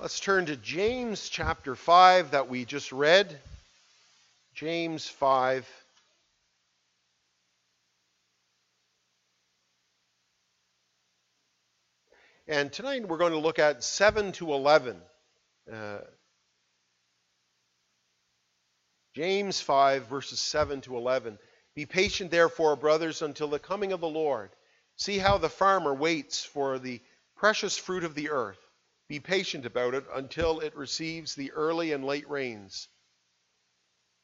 Let's turn to James chapter 5 that we just read. James 5. And tonight we're going to look at 7 to 11. Uh, James 5, verses 7 to 11. Be patient, therefore, brothers, until the coming of the Lord. See how the farmer waits for the precious fruit of the earth be patient about it until it receives the early and late rains.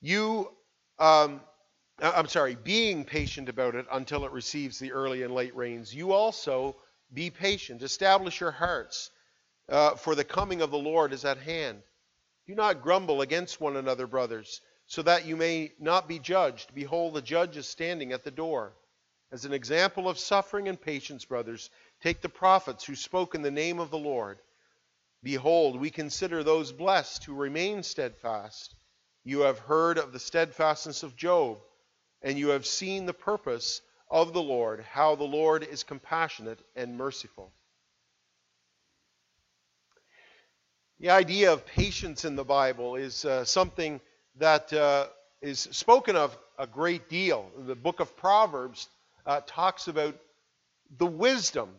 You, um, I'm sorry, being patient about it until it receives the early and late rains. You also be patient. Establish your hearts, uh, for the coming of the Lord is at hand. Do not grumble against one another, brothers, so that you may not be judged. Behold, the judge is standing at the door. As an example of suffering and patience, brothers, take the prophets who spoke in the name of the Lord. Behold, we consider those blessed who remain steadfast. You have heard of the steadfastness of Job, and you have seen the purpose of the Lord, how the Lord is compassionate and merciful. The idea of patience in the Bible is uh, something that uh, is spoken of a great deal. The book of Proverbs uh, talks about the wisdom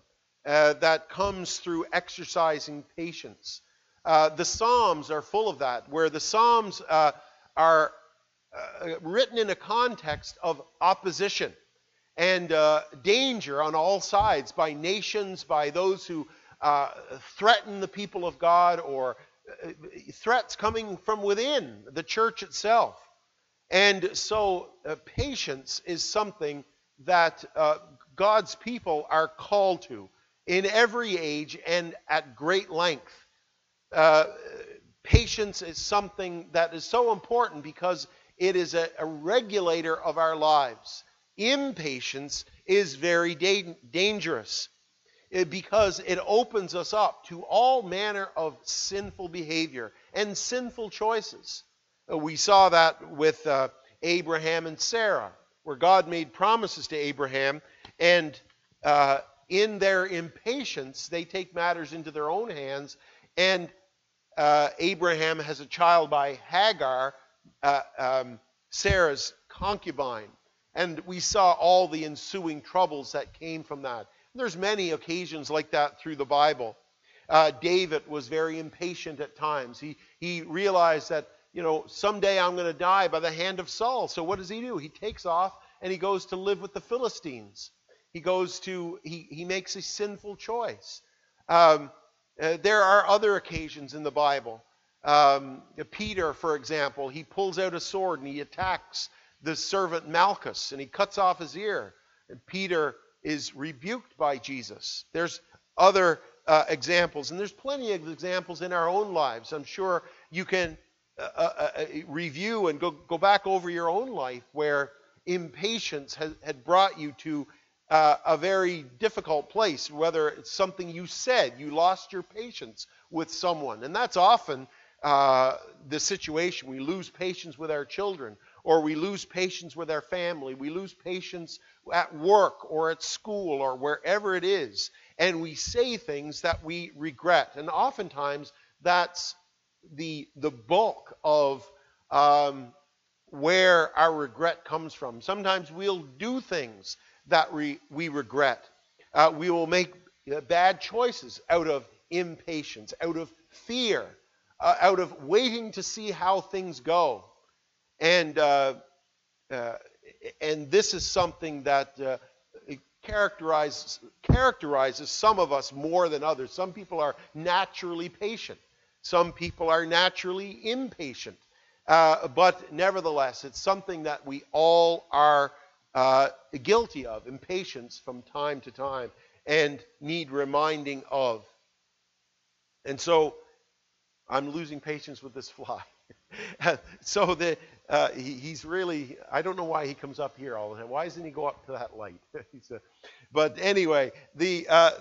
uh, that comes through exercising patience. Uh, the Psalms are full of that, where the Psalms uh, are uh, written in a context of opposition and uh, danger on all sides by nations, by those who uh, threaten the people of God, or threats coming from within the church itself. And so, patience is something that God's people are called to in every age and at great length. Uh, patience is something that is so important because it is a, a regulator of our lives. Impatience is very da- dangerous uh, because it opens us up to all manner of sinful behavior and sinful choices. Uh, we saw that with uh, Abraham and Sarah, where God made promises to Abraham, and uh, in their impatience, they take matters into their own hands. And uh, Abraham has a child by Hagar, uh, um, Sarah's concubine. And we saw all the ensuing troubles that came from that. There's many occasions like that through the Bible. Uh, David was very impatient at times. He, he realized that, you know, someday I'm going to die by the hand of Saul. So what does he do? He takes off and he goes to live with the Philistines. He goes to, he, he makes a sinful choice. Um, uh, there are other occasions in the Bible. Um, Peter, for example, he pulls out a sword and he attacks the servant Malchus and he cuts off his ear. And Peter is rebuked by Jesus. There's other uh, examples, and there's plenty of examples in our own lives. I'm sure you can uh, uh, uh review and go, go back over your own life where impatience has, had brought you to uh, a very difficult place, whether it's something you said, you lost your patience with someone. And that's often uh, the situation. We lose patience with our children, or we lose patience with our family, we lose patience at work or at school or wherever it is. And we say things that we regret. And oftentimes, that's the, the bulk of um, where our regret comes from. Sometimes we'll do things that we, we regret. Uh, we will make uh, bad choices out of impatience, out of fear, uh, out of waiting to see how things go. And, uh, uh and this is something that uh, characterizes, characterizes some of us more than others. Some people are naturally patient, some people are naturally impatient. but nevertheless, it's something that we all are uh, guilty of, impatience from time to time, and need reminding of. And so I'm losing patience with this fly. so the, uh, he, he's really, I don't know why he comes up here all the time. Why doesn't he go up to that light? a, but anyway, the, uh,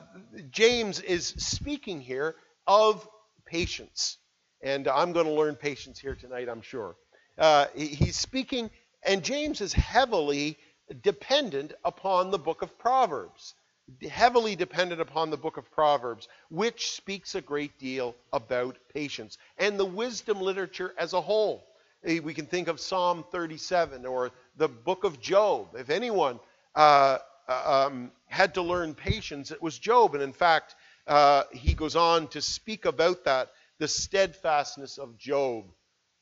James is speaking here of patience. And I'm going to learn patience here tonight, I'm sure. Uh, he, he's speaking, and James is heavily dependent upon the book of Proverbs. heavily dependent upon the book of Proverbs, which speaks a great deal about patience and the wisdom literature as a whole. Eh, we can think of Psalm 37 or the book of Job. If anyone uh, um, had to learn patience, it was Job. And in fact, uh, he goes on to speak about that, the steadfastness of Job.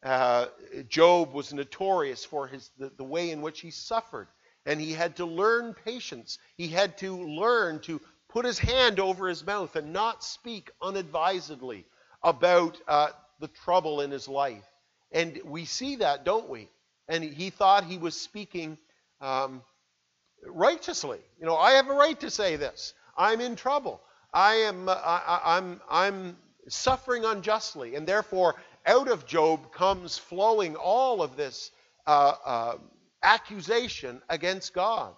Uh, Job was notorious for his, the, the way in which he suffered and he had to learn patience. He had to learn to put his hand over his mouth and not speak unadvisedly about uh, the trouble in his life. And we see that, don't we? And he thought he was speaking um, righteously. You know, I have a right to say this. I'm in trouble. I am. Uh, I, I'm. I'm suffering unjustly, and therefore, out of Job comes flowing all of this uh, uh accusation against God.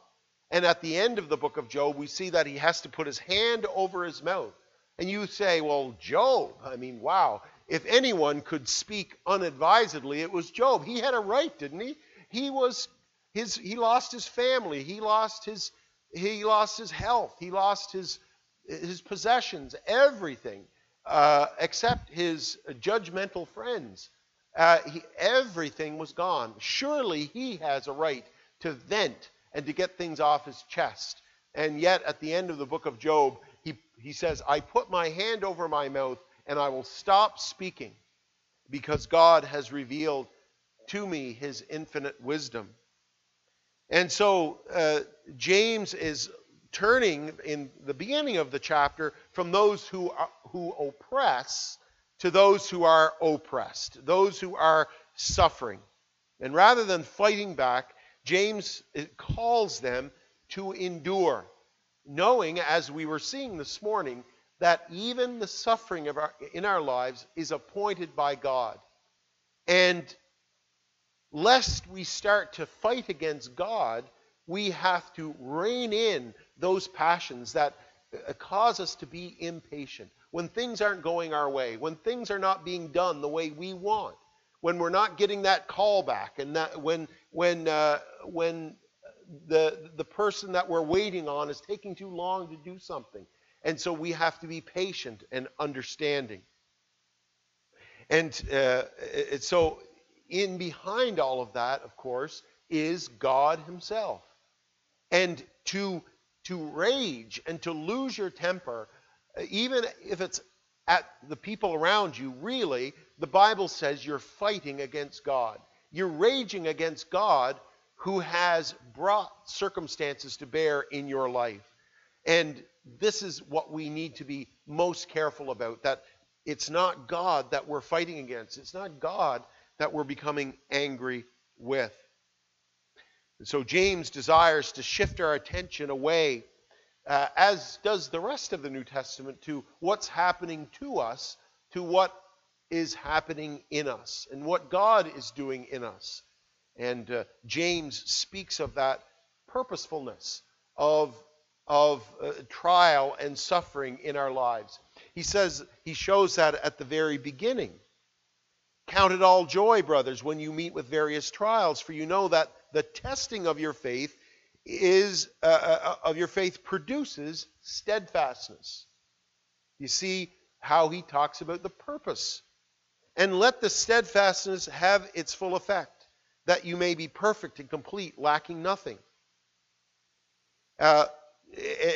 And at the end of the book of Job, we see that he has to put his hand over his mouth. And you say, well, Job, I mean, wow, if anyone could speak unadvisedly, it was Job. He had a right, didn't he? He was his he lost his family, he lost his he lost his health, he lost his his possessions, everything, uh, except his judgmental friends. Uh, he, everything was gone. Surely he has a right to vent and to get things off his chest. And yet, at the end of the book of Job, he, he says, I put my hand over my mouth and I will stop speaking because God has revealed to me his infinite wisdom. And so, uh, James is turning in the beginning of the chapter from those who, who oppress to those who are oppressed, those who are suffering. And rather than fighting back, James calls them to endure, knowing, as we were seeing this morning, that even the suffering our, in our lives is appointed by God. And lest we start to fight against God, we have to rein in those passions that uh, cause us to be impatient, when things aren't going our way, when things are not being done the way we want, when we're not getting that call back, and that when when uh, when the the person that we're waiting on is taking too long to do something, and so we have to be patient and understanding. And uh, so, in behind all of that, of course, is God Himself, and to to rage and to lose your temper even if it's at the people around you, really, the Bible says you're fighting against God. You're raging against God who has brought circumstances to bear in your life. And this is what we need to be most careful about that it's not God that we're fighting against, it's not God that we're becoming angry with. And so James desires to shift our attention away uh, as does the rest of the New Testament, to what's happening to us, to what is happening in us, and what God is doing in us. And uh, James speaks of that purposefulness of, of uh, trial and suffering in our lives. He says, he shows that at the very beginning. Count it all joy, brothers, when you meet with various trials, for you know that the testing of your faith is uh, uh, uh, of your faith produces steadfastness. You see how he talks about the purpose. And let the steadfastness have its full effect, that you may be perfect and complete, lacking nothing. Uh,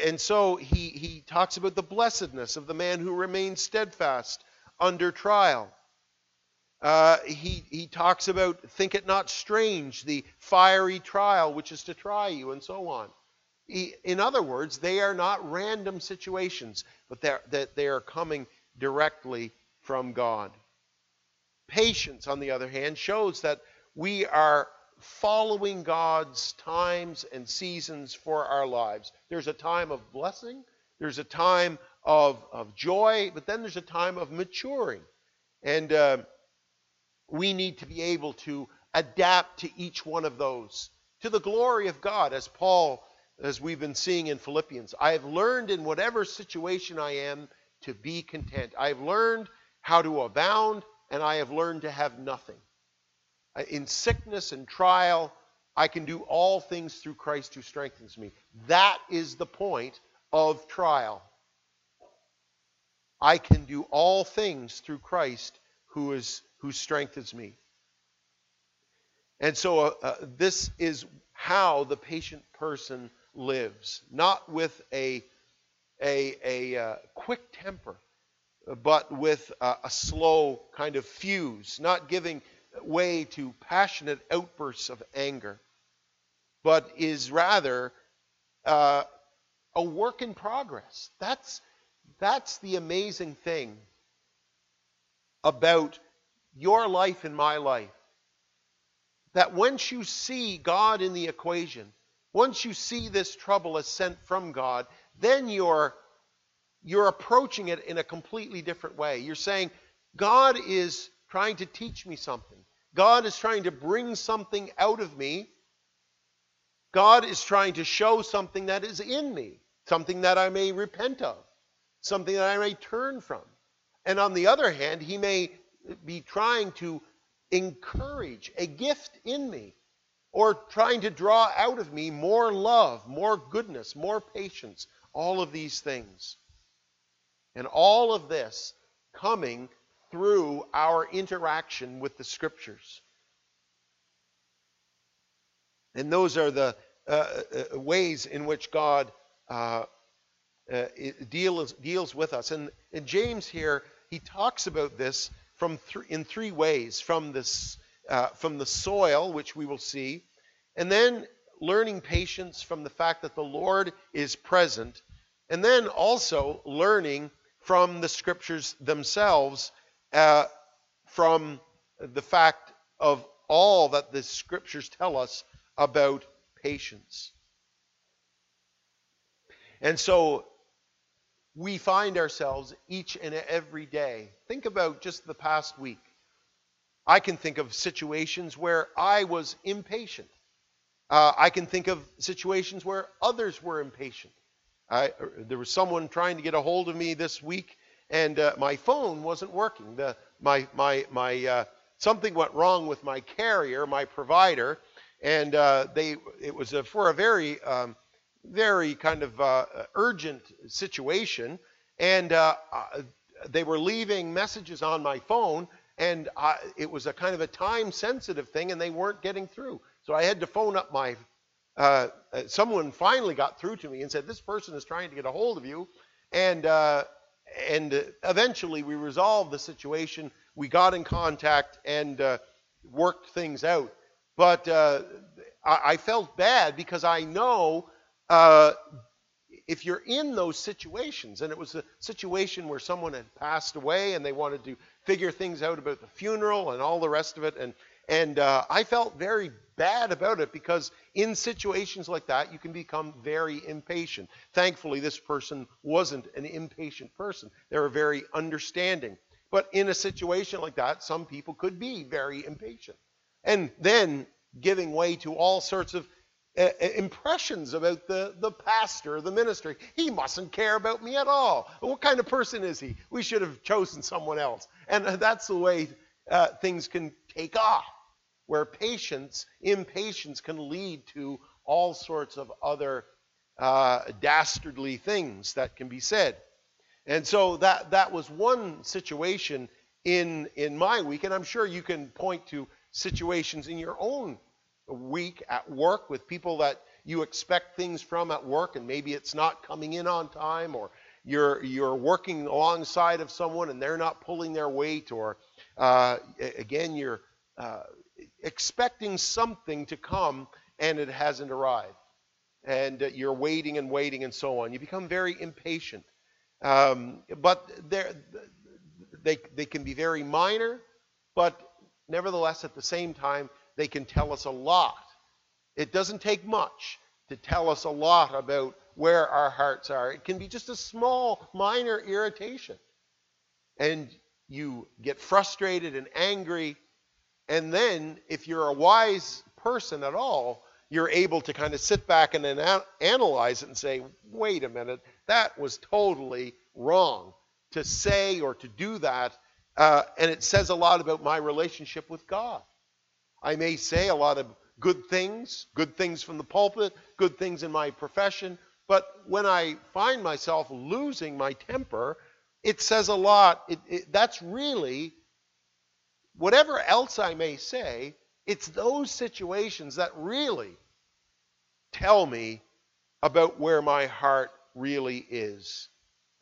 and so he, he talks about the blessedness of the man who remains steadfast under trial. Uh, he, he talks about think it not strange, the fiery trial which is to try you, and so on. He, in other words, they are not random situations, but that they are coming directly from God. Patience, on the other hand, shows that we are following God's times and seasons for our lives. There's a time of blessing, there's a time of, of joy, but then there's a time of maturing. And uh, we need to be able to adapt to each one of those to the glory of God, as Paul, as we've been seeing in Philippians. I have learned in whatever situation I am to be content. I have learned how to abound, and I have learned to have nothing. In sickness and trial, I can do all things through Christ who strengthens me. That is the point of trial, I can do all things through Christ who is who strengthens me. And so uh, uh, this is how the patient person lives, not with a a, a uh, quick temper, but with a slow kind of fuse, not giving way to passionate outbursts of anger, but is rather uh, a work in progress. That's, that's the amazing thing about your life and my life. That once you see God in the equation, once you see this trouble as sent from God, then you're you're approaching it in a completely different way. You're saying, God is trying to teach me something. God is trying to bring something out of me. God is trying to show something that is in me, something that I may repent of, something that I may turn from. And on the other hand, He may be trying to encourage a gift in me or trying to draw out of me more love, more goodness, more patience, all of these things. And all of this coming through our interaction with the Scriptures. And those are the uh, uh, ways in which God uh, uh deals, deals with us. And, and, James here, he talks about this from th- in three ways from, this, uh, from the soil, which we will see, and then learning patience from the fact that the Lord is present, and then also learning from the scriptures themselves, uh, from the fact of all that the scriptures tell us about patience. And so we find ourselves each and every day. Think about just the past week. I can think of situations where I was impatient. Uh, I can think of situations where others were impatient. I, there was someone trying to get a hold of me this week, and uh, my phone wasn't working. The, my, my, my, uh, something went wrong with my carrier, my provider, and uh, they, it was a, for a very, um, very kind of uh, urgent situation, and uh, uh, they were leaving messages on my phone, and it was a kind of a time-sensitive thing, and they weren't getting through. So I had to phone up my uh, uh, someone finally got through to me and said, This person is trying to get a hold of you. And, uh, and eventually we resolved the situation. We got in contact and worked things out. But I, I, felt bad because I know uh, if you're in those situations, and it was a situation where someone had passed away and they wanted to figure things out about the funeral and all the rest of it, and and uh, I felt very bad about it because in situations like that, you can become very impatient. Thankfully, this person wasn't an impatient person, they were very understanding. But in a situation like that, some people could be very impatient. And then giving way to all sorts of uh, uh impressions about the, the pastor, the ministry. He mustn't care about me at all. What kind of person is he? We should have chosen someone else. And that's the way uh, things can take off where patience, impatience can lead to all sorts of other uh, dastardly things that can be said. And so that, that was one situation in, in my week, and I'm sure you can point to situations in your own week at work with people that you expect things from at work, and maybe it's not coming in on time, or you're you're working alongside of someone and they're not pulling their weight, or uh, again you're uh, expecting something to come and it hasn't arrived. And uh, you're waiting and waiting and so on. You become very impatient. Um, but they, they can be very minor, but nevertheless, at the same time, they can tell us a lot. It doesn't take much to tell us a lot about where our hearts are. It can be just a small, minor irritation. And you get frustrated and angry and then, if you're a wise person at all, you're able to kind of sit back and then analyze it and say, wait a minute, that was totally wrong to say or to do that. Uh, and it says a lot about my relationship with God. I may say a lot of good things, good things from the pulpit, good things in my profession, But when I find myself losing my temper, it says a lot. It, it, that's really, whatever else I may say, it's those situations that really tell me about where my heart really is.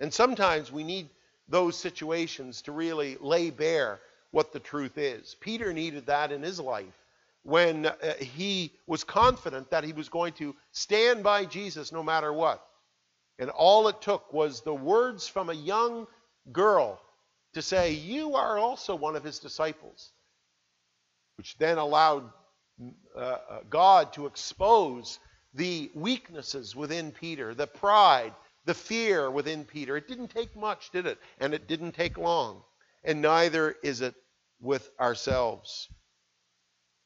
And sometimes we need those situations to really lay bare what the truth is. Peter needed that in his life when uh, he was confident that he was going to stand by Jesus no matter what. And all it took was the words from a young girl to say, You are also one of his disciples, which then allowed uh, uh God to expose the weaknesses within Peter, the pride, the fear within Peter. It didn't take much, did it? And it didn't take long. And neither is it with ourselves.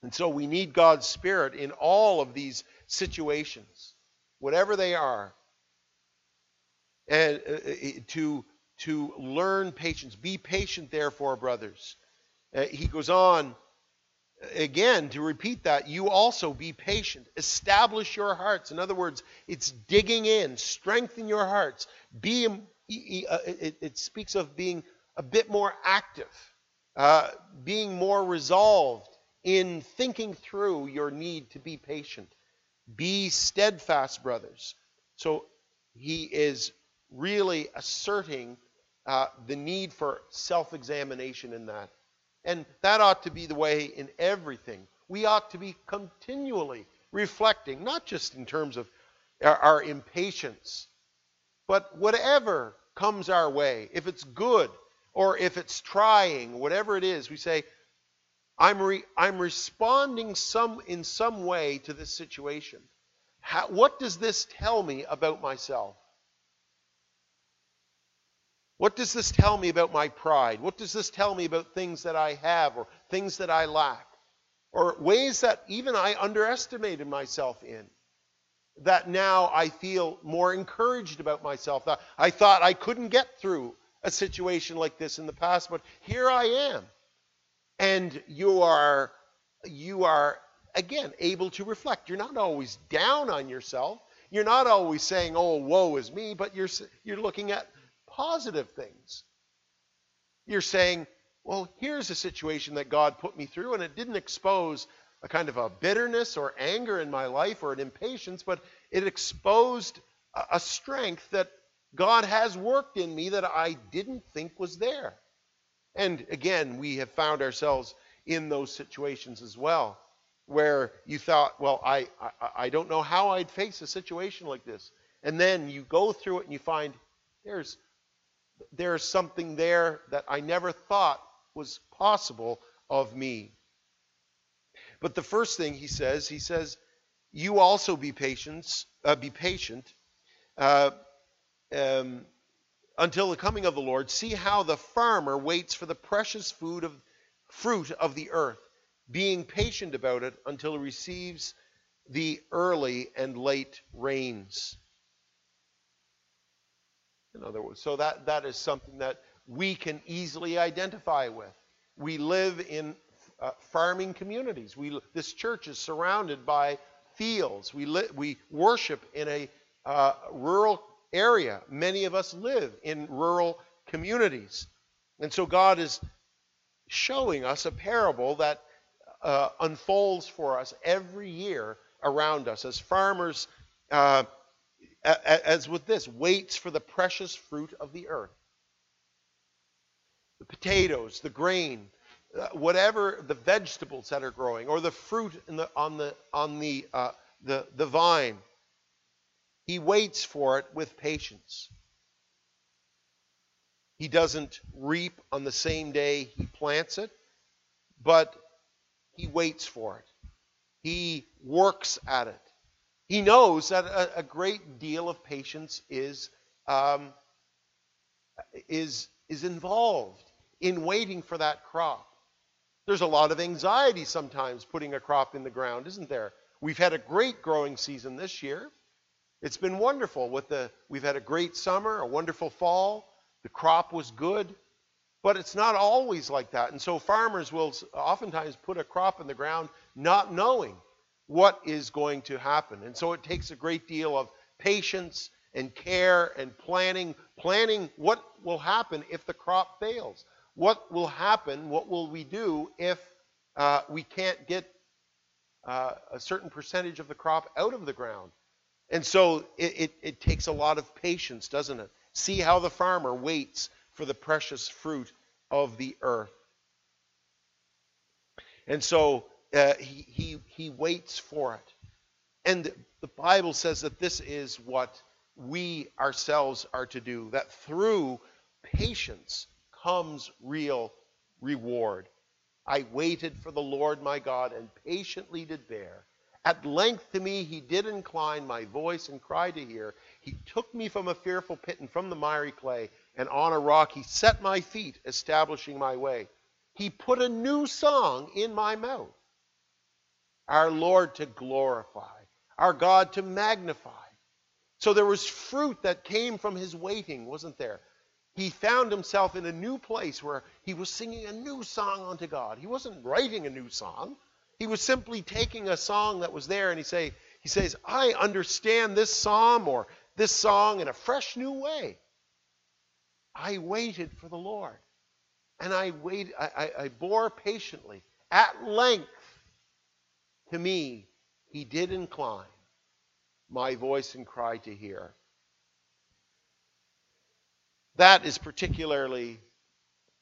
And so we need God's Spirit in all of these situations, whatever they are, and uh, uh to to learn patience. Be patient, therefore, brothers. Uh, he goes on again to repeat that. You also be patient. Establish your hearts. In other words, it's digging in. Strengthen your hearts. Be. Uh, it, it speaks of being a bit more active, uh, being more resolved in thinking through your need to be patient. Be steadfast, brothers. So he is really asserting uh, the need for self examination in that. And that ought to be the way in everything. We ought to be continually reflecting, not just in terms of our, our impatience, but whatever comes our way, if it's good or if it's trying, whatever it is, we say, I'm, re- I'm responding some, in some way to this situation. How, what does this tell me about myself? What does this tell me about my pride? What does this tell me about things that I have or things that I lack? Or ways that even I underestimated myself in? That now I feel more encouraged about myself. that I thought I couldn't get through a situation like this in the past, but here I am. And you are you are again able to reflect. You're not always down on yourself. You're not always saying oh woe is me but you're you're looking at positive things. You're saying well here's a situation that god put me through and it didn't expose a kind of a bitterness or anger in my life or an impatience but it exposed a strength that god has worked in me that i didn't think was there and again, we have found ourselves in those situations as well, where you thought, well, I, I, I don't know how I'd face a situation like this. And then you go through it and you find there's, there's something there that I never thought was possible of me. But the first thing he says, he says, you also be patient, uh, be patient, uh, um, until the coming of the Lord, see how the farmer waits for the precious food of fruit of the earth, being patient about it until he receives the early and late rains. In other words, so that, that is something that we can easily identify with. We live in uh, farming communities. We, this church is surrounded by fields. We, li- we worship in a uh, rural area. Many of us live in rural communities. And so God is showing us a parable that uh, unfolds for us every year around us as farmers, uh, as with this, waits for the precious fruit of the earth. The potatoes, the grain, uh, whatever the vegetables that are growing, or the fruit the, on the on the, uh, the the vine. He waits for it with patience. He doesn't reap on the same day he plants it, but he waits for it. He works at it. He knows that a, a great deal of patience is, um, is, is involved in waiting for that crop. There's a lot of anxiety sometimes putting a crop in the ground, isn't there? We've had a great growing season this year. It's been wonderful. With the, we've had a great summer, a wonderful fall. The crop was good. But it's not always like that. And so farmers will oftentimes put a crop in the ground not knowing what is going to happen. And so it takes a great deal of patience and care and planning, planning what will happen if the crop fails. What will happen? What will we do if uh, we can't get uh, a certain percentage of the crop out of the ground? And so it, it, it takes a lot of patience, doesn't it? See how the farmer waits for the precious fruit of the earth. And so uh, he, he, he waits for it. And the Bible says that this is what we ourselves are to do, that through patience comes real reward. I waited for the Lord my God and patiently did bear. At length to me he did incline my voice and cried to hear. He took me from a fearful pit and from the miry clay, and on a rock he set my feet, establishing my way. He put a new song in my mouth. Our Lord to glorify, our God to magnify. So there was fruit that came from his waiting, wasn't there? He found himself in a new place where he was singing a new song unto God. He wasn't writing a new song. He was simply taking a song that was there and he say he says, "I understand this psalm or this song in a fresh new way. I waited for the Lord. And I waited, I, I, I bore patiently. At length, to me, he did incline my voice and cry to hear. That is particularly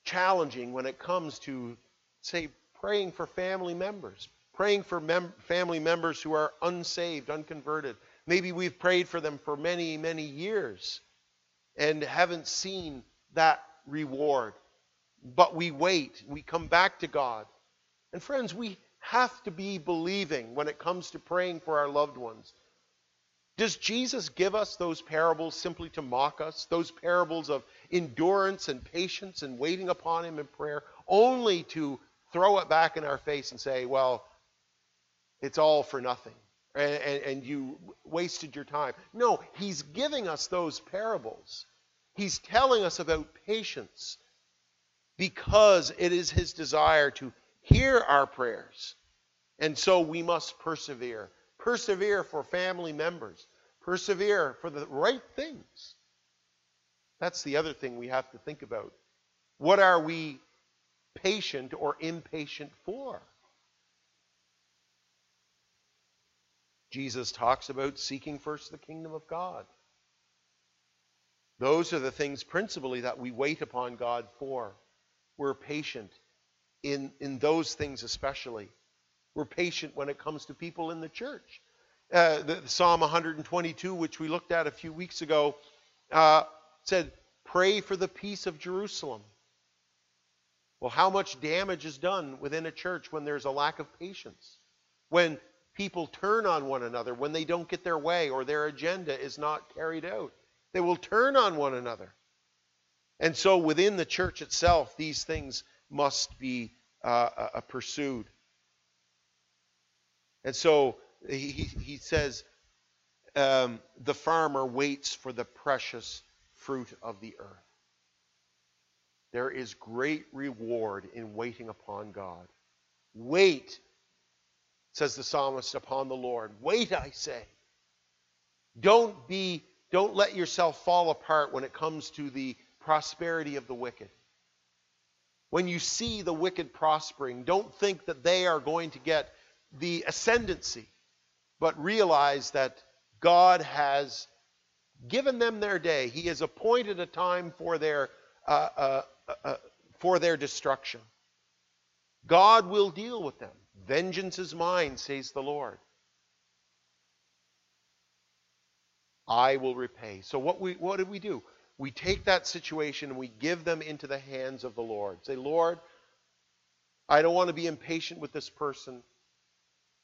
challenging when it comes to, say, praying for family members, praying for mem- family members who are unsaved, unconverted. Maybe we've prayed for them for many, many years and haven't seen that reward. But we wait, we come back to God. And friends, we have to be believing when it comes to praying for our loved ones. Does Jesus give us those parables simply to mock us? Those parables of endurance and patience and waiting upon Him in prayer, only to throw it back in our face and say, well, it's all for nothing and, and, and you wasted your time. No, He's giving us those parables. He's telling us about patience because it is His desire to hear our prayers. And so we must persevere. Persevere for family members. Persevere for the right things. That's the other thing we have to think about. What are we patient or impatient for? Jesus talks about seeking first the kingdom of God. Those are the things principally that we wait upon God for. We're patient in, in those things especially. We're patient when it comes to people in the church. Uh, the, Psalm 122, which we looked at a few weeks ago, uh, said, Pray for the peace of Jerusalem. Well, how much damage is done within a church when there's a lack of patience? When people turn on one another, when they don't get their way or their agenda is not carried out, they will turn on one another. And so within the church itself, these things must be uh, uh, pursued. And so he, he says, um, the farmer waits for the precious fruit of the earth. There is great reward in waiting upon God. Wait, says the psalmist, upon the Lord. Wait, I say. Don't be, don't let yourself fall apart when it comes to the prosperity of the wicked. When you see the wicked prospering, don't think that they are going to get the ascendancy, but realize that God has given them their day. He has appointed a time for their uh, uh, uh, uh, for their destruction. God will deal with them. Vengeance is mine, says the Lord. I will repay. So what we what do we do? We take that situation and we give them into the hands of the Lord. Say, Lord, I don't want to be impatient with this person.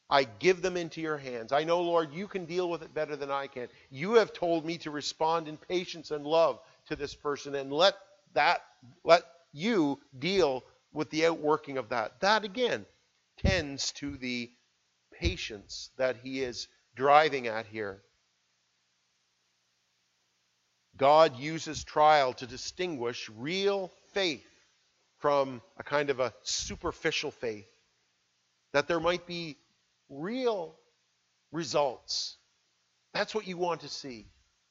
I give them into your hands. I know, Lord, you can deal with it better than I can. You have told me to respond in patience and love to this person and let that let you deal with the outworking of that. That again tends to the patience that he is driving at here. God uses trial to distinguish real faith from a kind of a superficial faith. That there might be real results That's what you want to see.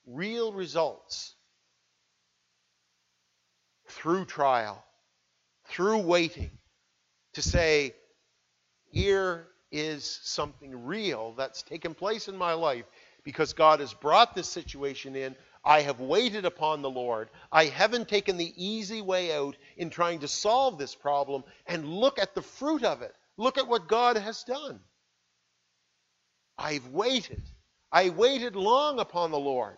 Real results through trial, through waiting, to say, here is something real that's taken place in my life because God has brought this situation in. I have waited upon the Lord. I haven't taken the easy way out in trying to solve this problem. And look at the fruit of it. Look at what God has done. I've waited. I waited long upon the Lord.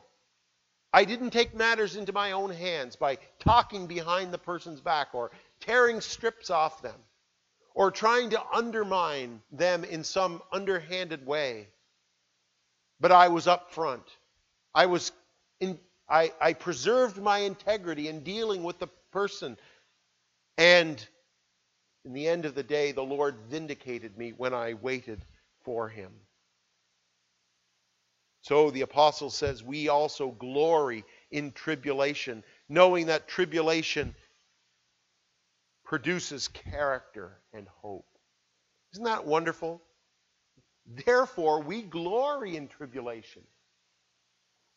I didn't take matters into my own hands by talking behind the person's back or tearing strips off them or trying to undermine them in some underhanded way. But I was up front. I was in, I, I preserved my integrity in dealing with the person. And in the end of the day, the Lord vindicated me when I waited for him. So the apostle says, We also glory in tribulation, knowing that tribulation produces character and hope. Isn't that wonderful? Therefore, we glory in tribulation.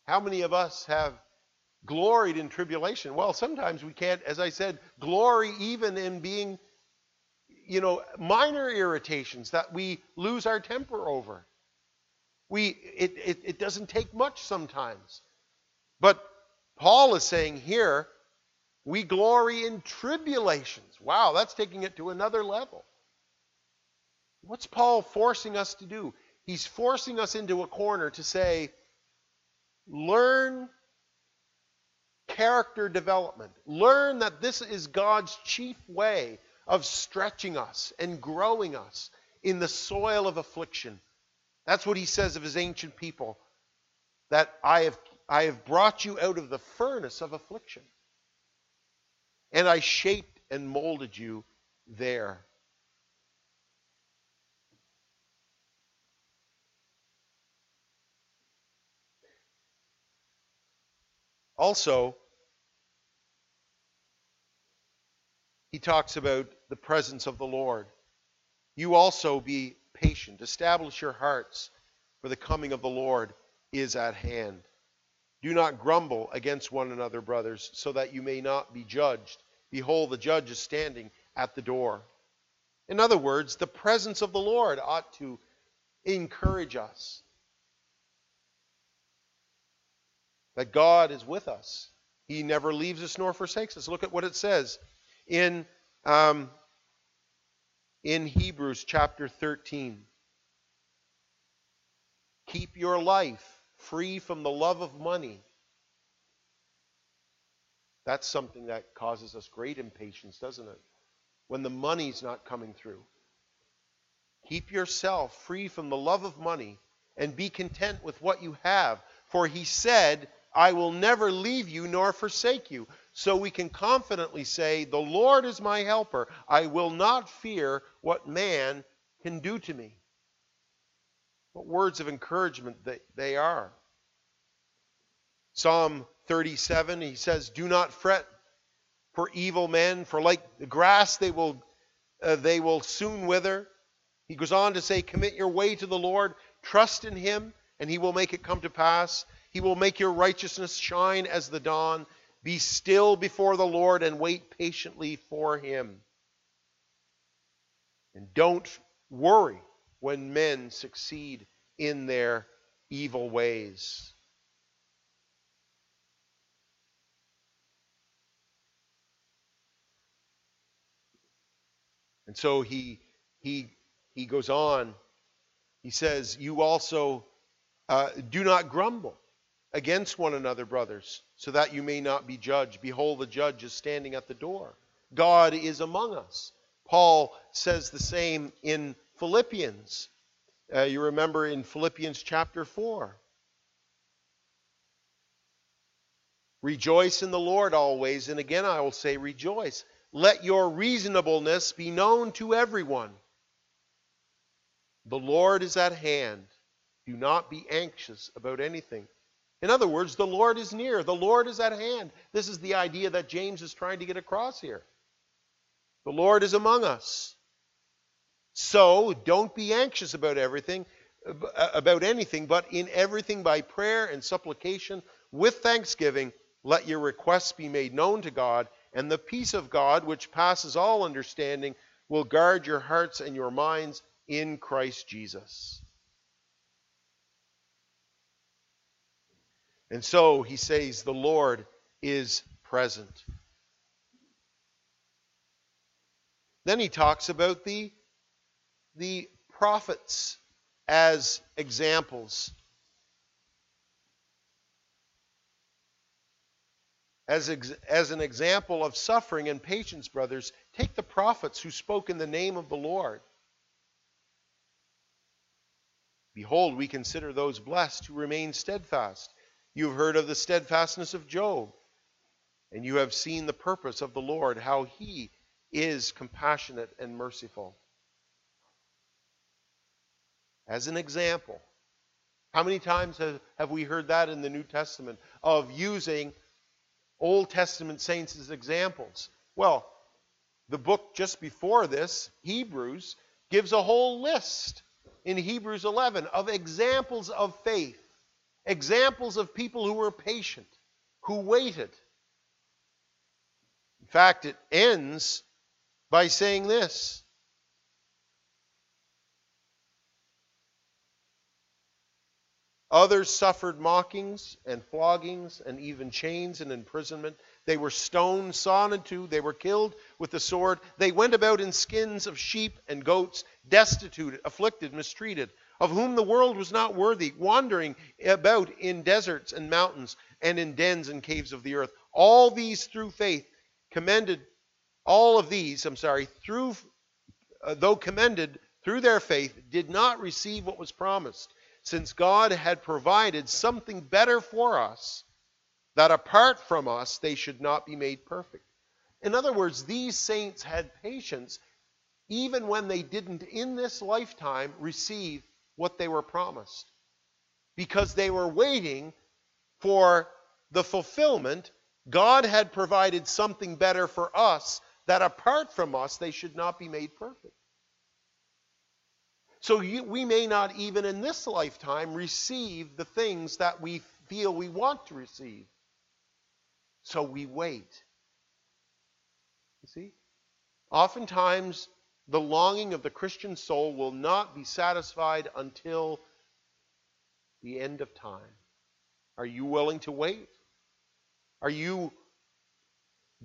How many of us have gloried in tribulation? Well, sometimes we can't, as I said, glory even in being, you know, minor irritations that we lose our temper over. We, it, it, it doesn't take much sometimes. But Paul is saying here, we glory in tribulations. Wow, that's taking it to another level. What's Paul forcing us to do? He's forcing us into a corner to say, learn character development. Learn that this is God's chief way of stretching us and growing us in the soil of affliction. That's what he says of his ancient people that I have, I have brought you out of the furnace of affliction. And I shaped and molded you there. Also, he talks about the presence of the Lord. You also be patient. Establish your hearts, for the coming of the Lord is at hand. Do not grumble against one another, brothers, so that you may not be judged. Behold, the judge is standing at the door. In other words, the presence of the Lord ought to encourage us. That God is with us. He never leaves us nor forsakes us. Look at what it says in um, in Hebrews chapter 13. Keep your life free from the love of money. That's something that causes us great impatience, doesn't it? When the money's not coming through. Keep yourself free from the love of money and be content with what you have. For he said, I will never leave you nor forsake you. So we can confidently say, The Lord is my helper. I will not fear what man can do to me. What words of encouragement they are. Psalm 37, he says, Do not fret for evil men, for like the grass they will, uh, they will soon wither. He goes on to say, Commit your way to the Lord, trust in him, and he will make it come to pass. He will make your righteousness shine as the dawn. Be still before the Lord and wait patiently for him. And don't worry when men succeed in their evil ways. And so he he he goes on. He says, "You also uh, do not grumble against one another, brothers, so that you may not be judged. Behold, the judge is standing at the door. God is among us. Paul says the same in Philippians. Uh, you remember in Philippians chapter 4. Rejoice in the Lord always, and again I will say, rejoice. Let your reasonableness be known to everyone. The Lord is at hand. Do not be anxious about anything in other words, the Lord is near, the Lord is at hand. This is the idea that James is trying to get across here. The Lord is among us. So don't be anxious about everything, uh, about anything, but in everything by prayer and supplication with thanksgiving, let your requests be made known to God, and the peace of God, which passes all understanding, will guard your hearts and your minds in Christ Jesus. And so he says, the Lord is present. Then he talks about the, the prophets as examples. As, ex- as an example of suffering and patience, brothers, take the prophets who spoke in the name of the Lord. Behold, we consider those blessed who remain steadfast. You have heard of the steadfastness of Job, and you have seen the purpose of the Lord, how he is compassionate and merciful. As an example, how many times have, have we heard that in the New Testament of using Old Testament saints as examples? Well, the book just before this, Hebrews, gives a whole list in Hebrews 11 of examples of faith Examples of people who were patient, who waited. In fact, it ends by saying this Others suffered mockings and floggings and even chains and imprisonment. They were stoned, sawn in two. They were killed with the sword. They went about in skins of sheep and goats, destitute, afflicted, mistreated of whom the world was not worthy, wandering about in deserts and mountains and in dens and caves of the earth. All these through faith commended, all of these, I'm sorry, through, uh, though commended through their faith, did not receive what was promised, since God had provided something better for us, that apart from us they should not be made perfect. In other words, these saints had patience even when they didn't in this lifetime receive what they were promised because they were waiting for the fulfillment. God had provided something better for us that apart from us, they should not be made perfect. So you, we may not even in this lifetime receive the things that we feel we want to receive. So we wait. You see? Oftentimes, the longing of the Christian soul will not be satisfied until the end of time. Are you willing to wait? Are you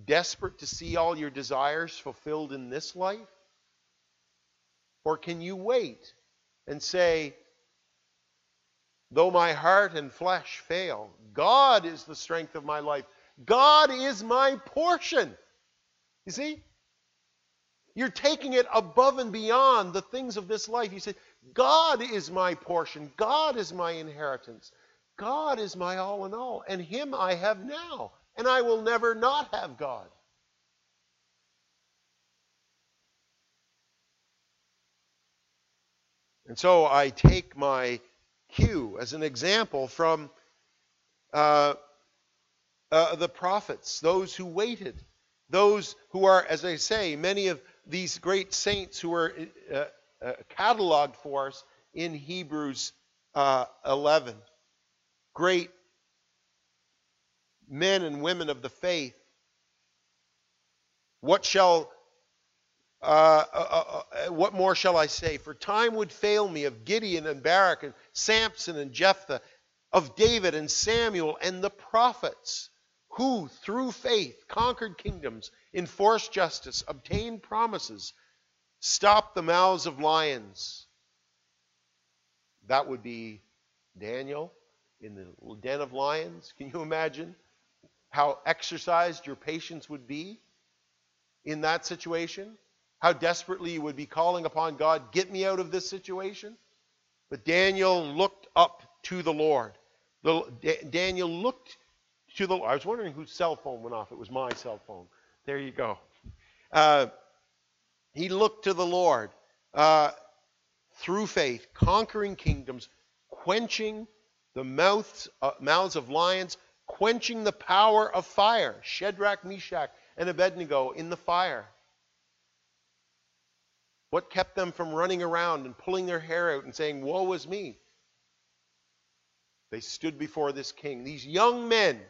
desperate to see all your desires fulfilled in this life? Or can you wait and say, though my heart and flesh fail, God is the strength of my life. God is my portion. You see? You're taking it above and beyond the things of this life. You say, God is my portion. God is my inheritance. God is my all in all. And Him I have now. And I will never not have God. And so I take my cue as an example from uh, uh, the prophets, those who waited, those who are, as I say, many of these great saints who are uh, uh, cataloged for us in Hebrews uh, 11. Great men and women of the faith. What shall uh, uh, uh, what more shall I say? For time would fail me of Gideon and Barak and Samson and Jephthah, of David and Samuel and the prophets, who through faith conquered kingdoms enforced justice, obtained promises, stopped the mouths of lions. That would be Daniel in the den of lions. Can you imagine how exercised your patience would be in that situation? How desperately you would be calling upon God, get me out of this situation? But Daniel looked up to the Lord. The, Daniel looked to the I was wondering whose cell phone went off. It was my cell phone. There you go. Uh, he looked to the Lord uh, through faith, conquering kingdoms, quenching the mouths, uh, mouths of lions, quenching the power of fire. Shadrach, Meshach, and Abednego in the fire. What kept them from running around and pulling their hair out and saying, Woe is me? They stood before this king. These young men,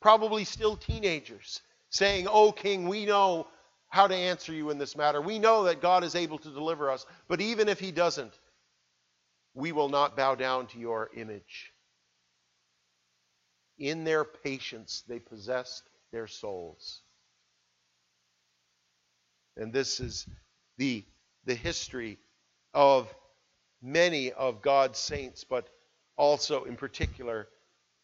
probably still teenagers, saying, Oh, king, we know how to answer you in this matter. We know that God is able to deliver us, but even if he doesn't, we will not bow down to your image. In their patience, they possessed their souls. And this is the, the history of many of God's saints, but also in particular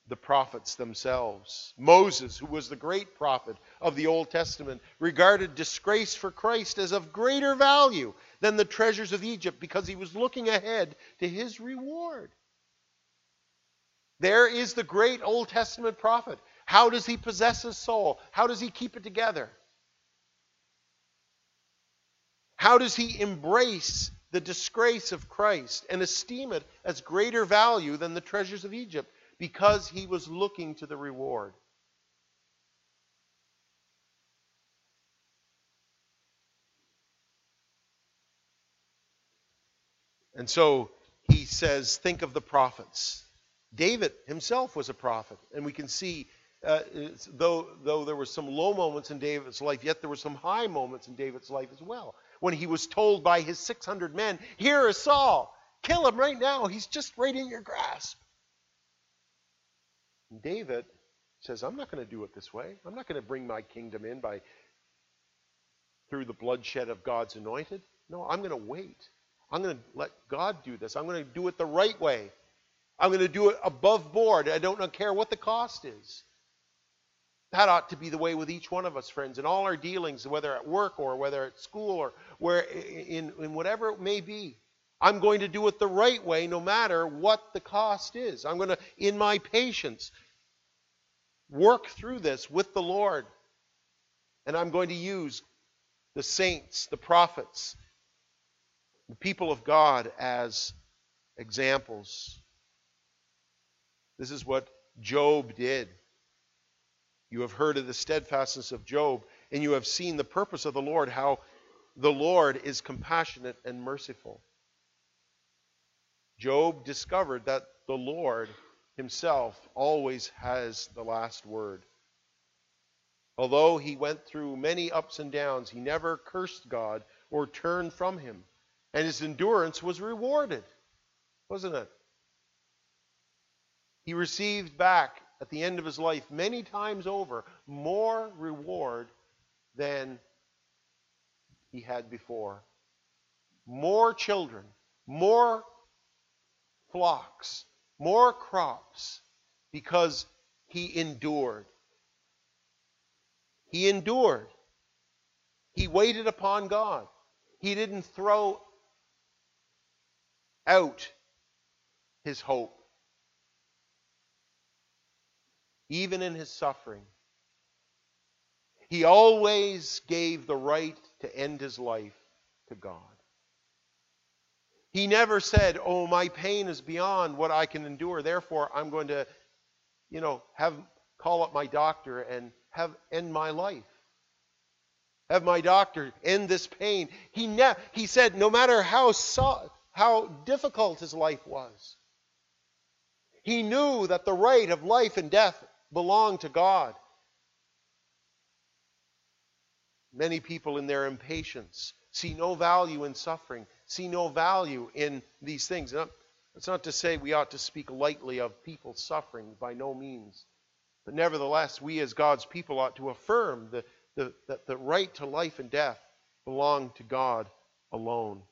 the prophets themselves. Moses, who was the great prophet of the Old Testament, regarded disgrace for Christ as of greater value than the treasures of Egypt because he was looking ahead to his reward. There is the great Old Testament prophet. How does he possess his soul? How does he keep it together? How does he embrace the disgrace of Christ and esteem it as greater value than the treasures of Egypt? Because he was looking to the reward. And so he says, think of the prophets. David himself was a prophet, and we can see uh, though, though there were some low moments in David's life, yet there were some high moments in David's life as well. When he was told by his 600 men, Here is Saul, kill him right now, he's just right in your grasp. David says, I'm not going to do it this way. I'm not going to bring my kingdom in by through the bloodshed of God's anointed. No, I'm going to wait. I'm going to let God do this. I'm going to do it the right way. I'm going to do it above board. I don't care what the cost is. That ought to be the way with each one of us, friends, in all our dealings, whether at work or whether at school or where in, in whatever it may be. I'm going to do it the right way no matter what the cost is. I'm going to, in my patience, work through this with the Lord. And I'm going to use the saints, the prophets, the people of God as examples. This is what Job did. You have heard of the steadfastness of Job, and you have seen the purpose of the Lord, how the Lord is compassionate and merciful. Job discovered that the Lord himself always has the last word. Although he went through many ups and downs, he never cursed God or turned from him. And his endurance was rewarded, wasn't it? He received back at the end of his life many times over more reward than he had before. More children, more flocks, more crops because he endured. He endured. He waited upon God. He didn't throw out his hope even in his suffering. He always gave the right to end his life to God. He never said, "Oh, my pain is beyond what I can endure. Therefore, I'm going to, you know, have call up my doctor and have end my life. Have my doctor end this pain." He ne- he said, no matter how so- how difficult his life was, he knew that the right of life and death belong to God. Many people, in their impatience, see no value in suffering, see no value in these things. It's not to say we ought to speak lightly of people suffering, by no means. But nevertheless, we as God's people ought to affirm the, the, that the right to life and death belong to God alone.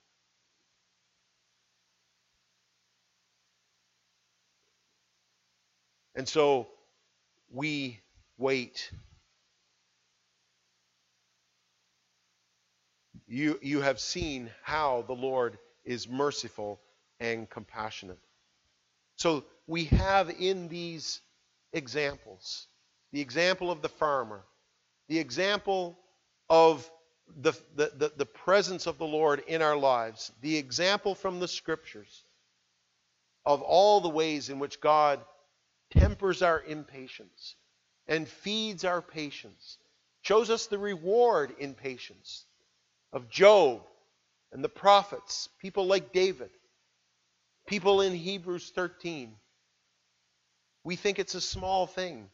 And so we wait. You, you have seen how the Lord is merciful and compassionate. So we have in these examples the example of the farmer, the example of the, the, the, the, presence of the Lord in our lives, the example from the scriptures of all the ways in which God tempers our impatience and feeds our patience, shows us the reward in patience of Job and the prophets, people like David, people in Hebrews 13. We think it's a small thing.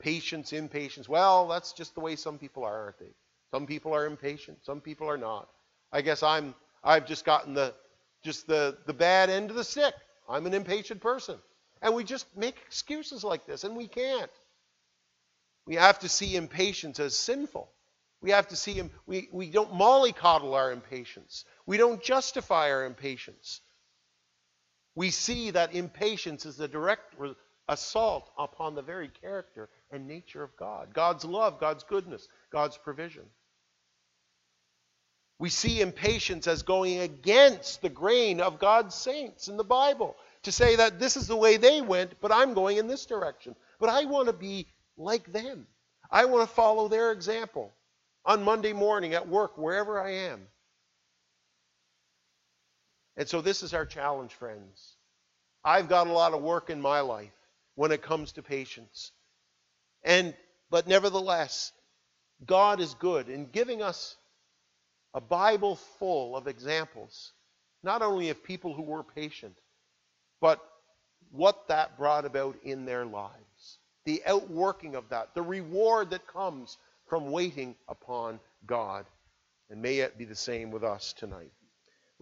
Patience, impatience. Well, that's just the way some people are, aren't they? Some people are impatient, some people are not. I guess I'm I've just gotten the just the, the bad end of the stick. I'm an impatient person. And we just make excuses like this, and we can't. We have to see impatience as sinful. We have to see him. We, we don't mollycoddle our impatience. We don't justify our impatience. We see that impatience is a direct assault upon the very character and nature of God God's love, God's goodness, God's provision. We see impatience as going against the grain of God's saints in the Bible to say that this is the way they went, but I'm going in this direction. But I want to be like them. I want to follow their example on Monday morning at work, wherever I am. And so this is our challenge, friends. I've got a lot of work in my life when it comes to patience. And but nevertheless, God is good in giving us a Bible full of examples, not only of people who were patient, but what that brought about in their lives, the outworking of that, the reward that comes from waiting upon God. And may it be the same with us tonight.